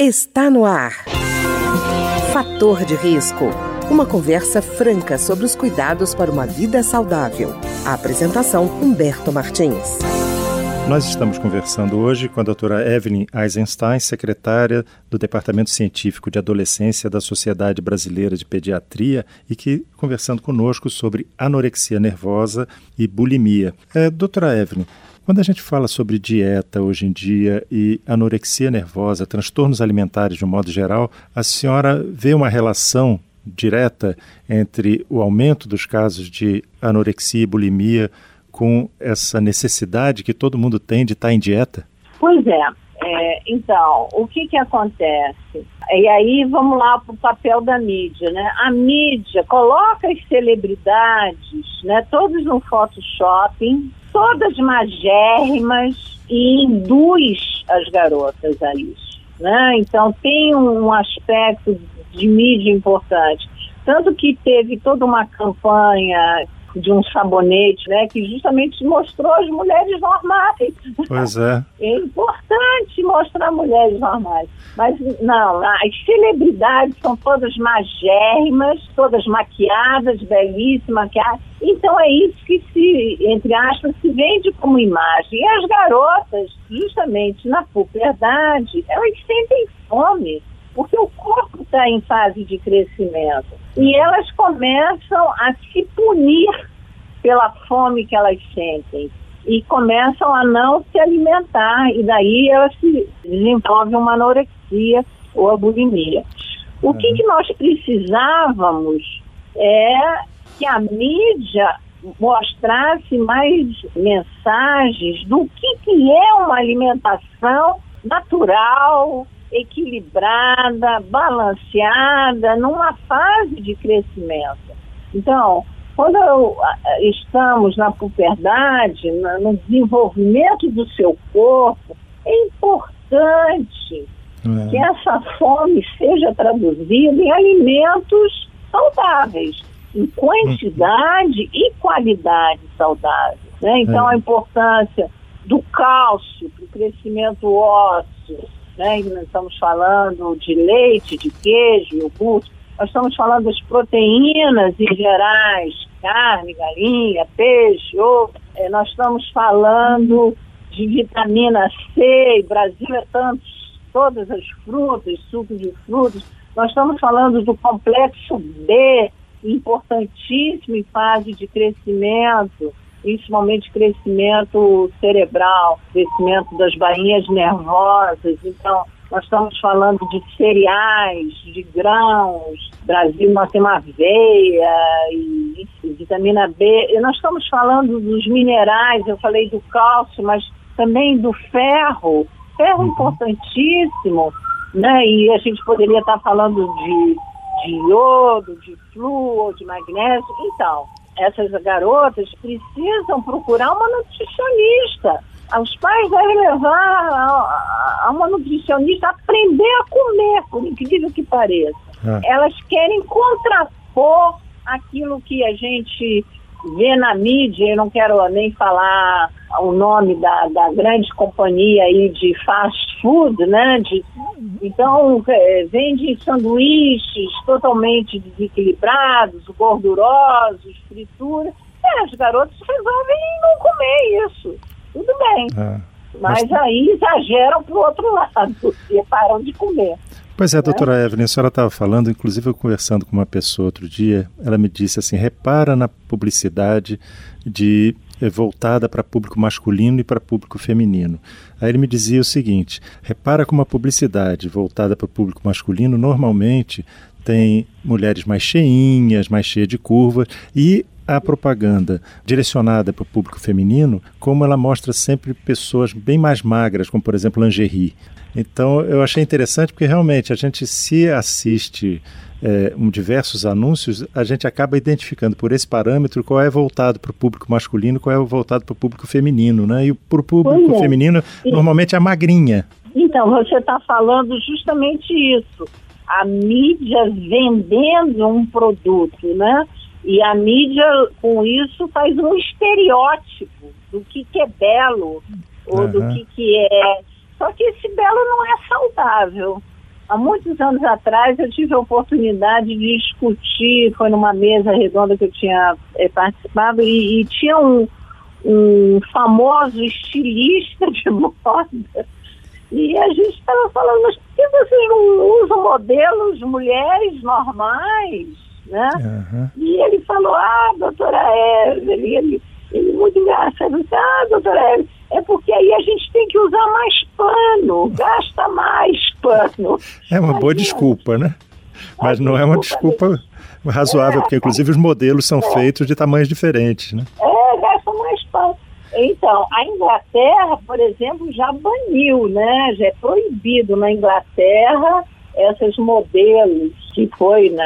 Está no ar. Fator de risco. Uma conversa franca sobre os cuidados para uma vida saudável. A apresentação Humberto Martins. Nós estamos conversando hoje com a doutora Evelyn Eisenstein, secretária do Departamento Científico de Adolescência da Sociedade Brasileira de Pediatria, e que conversando conosco sobre anorexia nervosa e bulimia. É, doutora Evelyn, quando a gente fala sobre dieta hoje em dia e anorexia nervosa, transtornos alimentares de um modo geral, a senhora vê uma relação direta entre o aumento dos casos de anorexia e bulimia com essa necessidade que todo mundo tem de estar em dieta? Pois é. É então, o que, que acontece? E aí vamos lá para o papel da mídia, né? A mídia coloca as celebridades, né, todos no Photoshop, todas magérrimas e induz as garotas a isso. Né? Então tem um aspecto de mídia importante. Tanto que teve toda uma campanha de um sabonete, né, que justamente mostrou as mulheres normais. Pois é. É importante mostrar mulheres normais. Mas não, as celebridades são todas magérrimas, todas maquiadas, belíssimas, maquiadas. Então é isso que se, entre aspas, se vende como imagem. E as garotas, justamente na puberdade, elas sentem fome, porque o corpo está em fase de crescimento. E elas começam a se punir pela fome que elas sentem e começam a não se alimentar e daí elas se desenvolvem uma anorexia ou a bulimia. O que, que nós precisávamos é que a mídia mostrasse mais mensagens do que, que é uma alimentação natural, equilibrada, balanceada, numa fase de crescimento. Então, quando estamos na puberdade, no desenvolvimento do seu corpo, é importante é. que essa fome seja traduzida em alimentos saudáveis, em quantidade e qualidade saudável. Né? Então, é. a importância do cálcio para o crescimento ósseo, né? nós estamos falando de leite, de queijo, iogurte, nós estamos falando das proteínas em gerais, carne, galinha, peixe, ovo. É, nós estamos falando de vitamina C, Brasil é tantos, todas as frutas, sucos de frutas. Nós estamos falando do complexo B, importantíssimo em fase de crescimento, principalmente crescimento cerebral, crescimento das bainhas nervosas. Então, nós estamos falando de cereais, de grãos. Brasil nós temos aveia e, e vitamina B. E nós estamos falando dos minerais, eu falei do cálcio, mas também do ferro. Ferro uhum. importantíssimo, né? E a gente poderia estar falando de, de iodo, de flúor, de magnésio. Então, essas garotas precisam procurar uma nutricionista os pais devem levar a, a uma nutricionista a aprender a comer, por incrível que pareça. É. Elas querem contrapor aquilo que a gente vê na mídia, eu não quero nem falar o nome da, da grande companhia aí de fast food, né? De, então, é, vende sanduíches totalmente desequilibrados, gordurosos, fritura. E as garotas resolvem não comer isso tudo bem. É. Mas, Mas, aí exageram para o outro lado e param de comer. Pois é, né? doutora Evelyn, a senhora estava falando, inclusive eu conversando com uma pessoa outro dia, ela me disse assim, repara na publicidade de eh, voltada para público masculino e para público feminino. Aí ele me dizia o seguinte: repara como a publicidade voltada para o público masculino normalmente tem mulheres mais cheinhas, mais cheias de curvas, e a propaganda direcionada para o público feminino, como ela mostra sempre pessoas bem mais magras, como por exemplo lingerie. Então eu achei interessante porque realmente a gente se assiste é, um, diversos anúncios, a gente acaba identificando por esse parâmetro qual é voltado para o público masculino, qual é voltado para o público feminino, né? E para o público é. feminino, normalmente é a magrinha. Então, você está falando justamente isso. A mídia vendendo um produto, né? E a mídia, com isso, faz um estereótipo do que, que é belo ou uhum. do que, que é. Só que esse belo não é saudável. Há muitos anos atrás eu tive a oportunidade de discutir, foi numa mesa redonda que eu tinha é, participado, e, e tinha um, um famoso estilista de moda. E a gente estava falando, mas por que vocês não usam modelos mulheres normais? Né? Uhum. E ele falou, ah, doutora Evelyn, ele, ele muito engraçado, disse, ah, doutora Evelyn, é porque aí a gente tem que usar mais pano, gasta mais pano. É uma boa desculpa, né? Mas não é uma desculpa razoável, é, porque inclusive os modelos são é. feitos de tamanhos diferentes, né? É, gasta mais pano. Então, a Inglaterra, por exemplo, já baniu, né? Já é proibido na Inglaterra esses modelos que foi na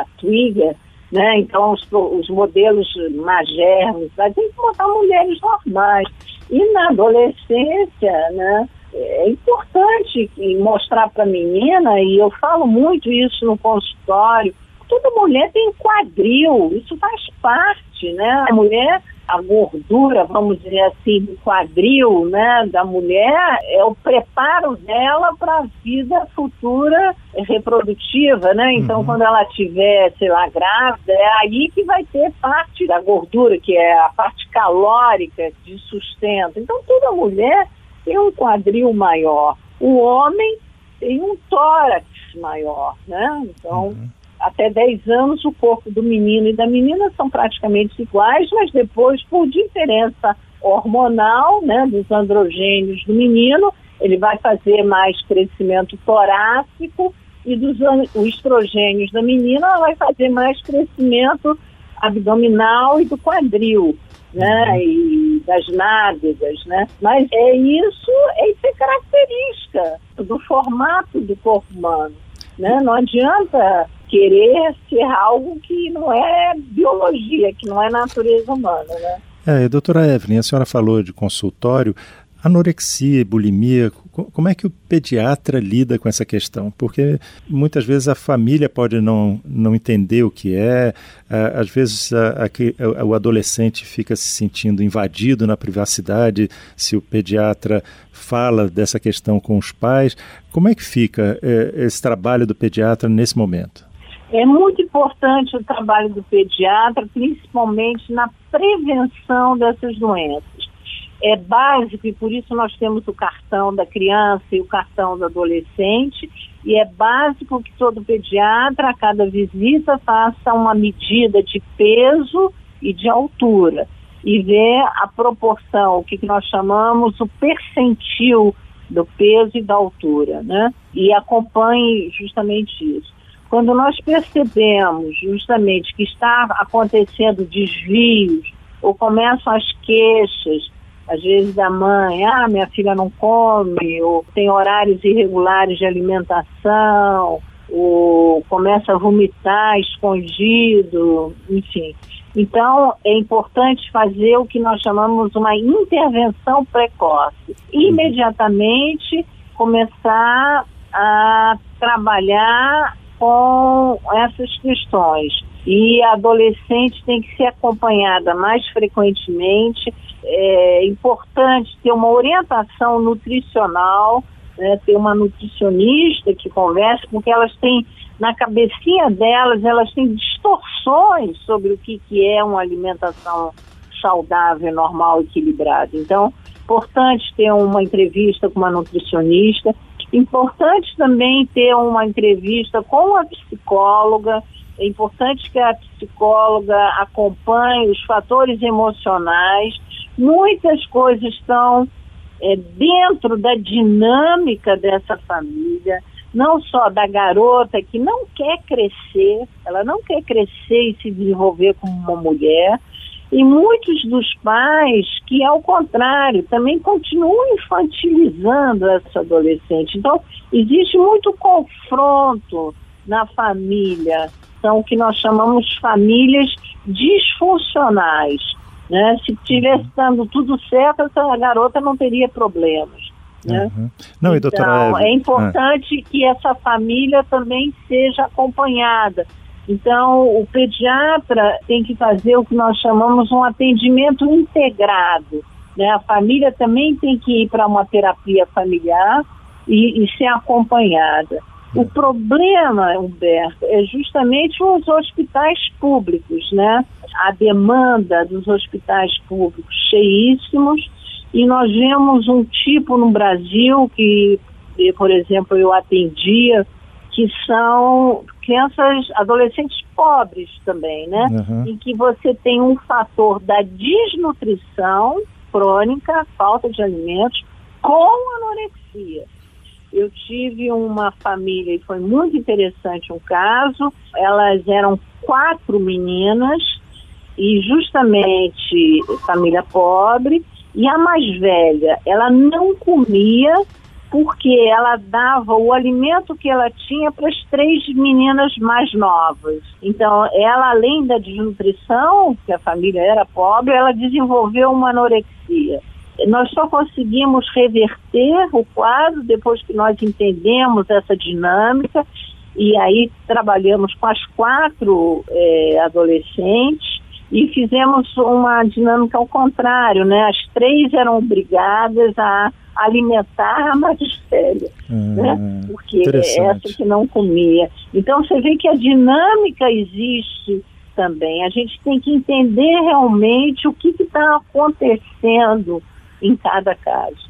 a Twiga, né? Então, os, os modelos magernos, tem que botar mulheres normais. E na adolescência, né? É importante mostrar para a menina, e eu falo muito isso no consultório, toda mulher tem quadril, isso faz parte, né? A mulher a gordura, vamos dizer assim, do quadril né, da mulher é o preparo dela para a vida futura reprodutiva, né? Então, uhum. quando ela tiver, sei lá, grávida, é aí que vai ter parte da gordura, que é a parte calórica de sustento. Então, toda mulher tem um quadril maior. O homem tem um tórax maior, né? Então, uhum até 10 anos, o corpo do menino e da menina são praticamente iguais, mas depois, por diferença hormonal, né, dos androgênios do menino, ele vai fazer mais crescimento torácico e dos estrogênios da menina, ela vai fazer mais crescimento abdominal e do quadril, né, uhum. e das nádegas, né. Mas é isso, é isso é característica do formato do corpo humano, né. Não adianta querer ser algo que não é biologia, que não é natureza humana, né? É, doutora Evelyn, a senhora falou de consultório, anorexia e bulimia, como é que o pediatra lida com essa questão? Porque muitas vezes a família pode não, não entender o que é, às vezes a, a, o adolescente fica se sentindo invadido na privacidade se o pediatra fala dessa questão com os pais. Como é que fica é, esse trabalho do pediatra nesse momento? É muito importante o trabalho do pediatra, principalmente na prevenção dessas doenças. É básico e por isso nós temos o cartão da criança e o cartão do adolescente, e é básico que todo pediatra, a cada visita, faça uma medida de peso e de altura e ver a proporção, o que, que nós chamamos o percentil do peso e da altura, né? E acompanhe justamente isso. Quando nós percebemos justamente que está acontecendo desvios, ou começam as queixas, às vezes da mãe, ah, minha filha não come, ou tem horários irregulares de alimentação, ou começa a vomitar escondido, enfim. Então, é importante fazer o que nós chamamos uma intervenção precoce. Imediatamente começar a trabalhar com essas questões. E a adolescente tem que ser acompanhada mais frequentemente. É importante ter uma orientação nutricional, né, ter uma nutricionista que converse, porque elas têm, na cabecinha delas, elas têm distorções sobre o que, que é uma alimentação saudável, normal, equilibrada. Então, importante ter uma entrevista com uma nutricionista Importante também ter uma entrevista com a psicóloga. É importante que a psicóloga acompanhe os fatores emocionais. Muitas coisas estão é, dentro da dinâmica dessa família, não só da garota que não quer crescer, ela não quer crescer e se desenvolver como uma mulher, e muitos dos pais que, ao contrário, também continuam infantilizando essa adolescente. Então, existe muito confronto na família. São o que nós chamamos famílias disfuncionais. Né? Se tivesse dando tudo certo, essa garota não teria problemas. Né? Uhum. Não, então, doutora... é importante ah. que essa família também seja acompanhada então, o pediatra tem que fazer o que nós chamamos um atendimento integrado. Né? A família também tem que ir para uma terapia familiar e, e ser acompanhada. O problema, Humberto, é justamente os hospitais públicos, né? A demanda dos hospitais públicos cheíssimos e nós vemos um tipo no Brasil que, por exemplo, eu atendia, que são crianças, adolescentes pobres também, né? Uhum. Em que você tem um fator da desnutrição crônica, falta de alimentos, com anorexia. Eu tive uma família e foi muito interessante um caso. Elas eram quatro meninas e justamente família pobre e a mais velha, ela não comia porque ela dava o alimento que ela tinha para as três meninas mais novas. Então, ela, além da desnutrição, que a família era pobre, ela desenvolveu uma anorexia. Nós só conseguimos reverter o quadro depois que nós entendemos essa dinâmica e aí trabalhamos com as quatro é, adolescentes e fizemos uma dinâmica ao contrário, né? As três eram obrigadas a alimentar a mais velha, hum, né? porque é essa que não comia. Então você vê que a dinâmica existe também. A gente tem que entender realmente o que está acontecendo em cada caso.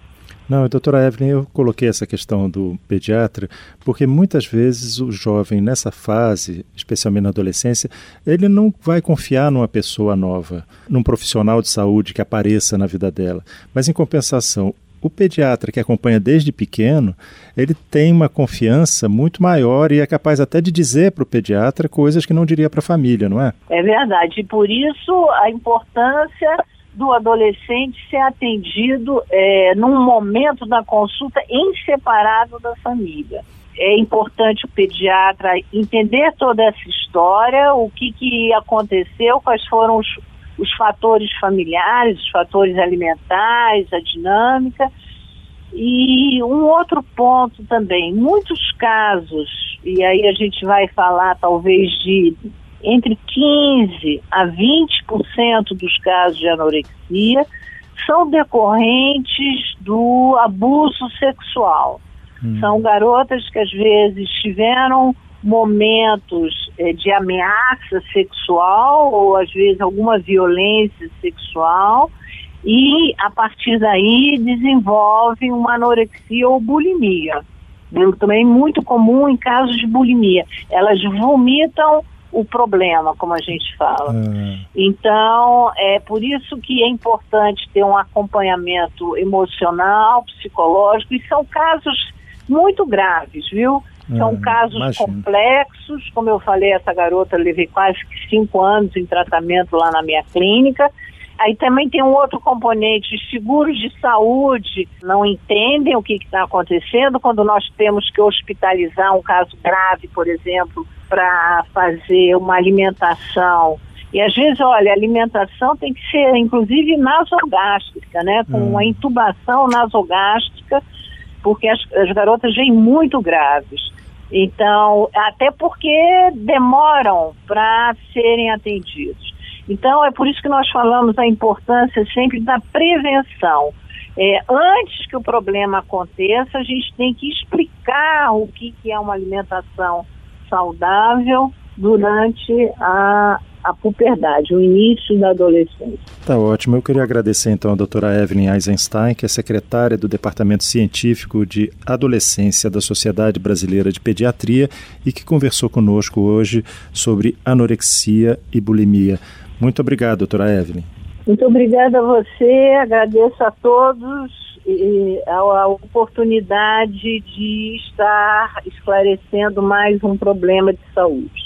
Não, doutora Evelyn, eu coloquei essa questão do pediatra porque muitas vezes o jovem nessa fase, especialmente na adolescência, ele não vai confiar numa pessoa nova, num profissional de saúde que apareça na vida dela. Mas em compensação, o pediatra que acompanha desde pequeno, ele tem uma confiança muito maior e é capaz até de dizer para o pediatra coisas que não diria para a família, não é? É verdade. E por isso a importância do adolescente ser atendido é, num momento da consulta separado da família. É importante o pediatra entender toda essa história, o que, que aconteceu, quais foram os, os fatores familiares, os fatores alimentares, a dinâmica. E um outro ponto também, muitos casos, e aí a gente vai falar talvez de entre 15 a 20% dos casos de anorexia são decorrentes do abuso sexual. Hum. São garotas que às vezes tiveram momentos eh, de ameaça sexual ou às vezes alguma violência sexual e a partir daí desenvolvem uma anorexia ou bulimia. Também muito comum em casos de bulimia. Elas vomitam o problema, como a gente fala. Uhum. Então, é por isso que é importante ter um acompanhamento emocional, psicológico, e são casos muito graves, viu? São uhum, casos imagino. complexos, como eu falei, essa garota levei quase cinco anos em tratamento lá na minha clínica. Aí também tem um outro componente, os seguros de saúde não entendem o que está acontecendo quando nós temos que hospitalizar um caso grave, por exemplo, para fazer uma alimentação. E às vezes, olha, a alimentação tem que ser, inclusive, nasogástrica, né? Com hum. uma intubação nasogástrica, porque as, as garotas vêm muito graves. Então, até porque demoram para serem atendidos. Então, é por isso que nós falamos a importância sempre da prevenção. É, antes que o problema aconteça, a gente tem que explicar o que, que é uma alimentação saudável durante a, a puberdade, o início da adolescência. Tá ótimo. Eu queria agradecer então a doutora Evelyn Eisenstein, que é secretária do Departamento Científico de Adolescência da Sociedade Brasileira de Pediatria e que conversou conosco hoje sobre anorexia e bulimia. Muito obrigado, doutora Evelyn. Muito obrigada a você, agradeço a todos a, oportunidade de estar esclarecendo mais um problema de saúde.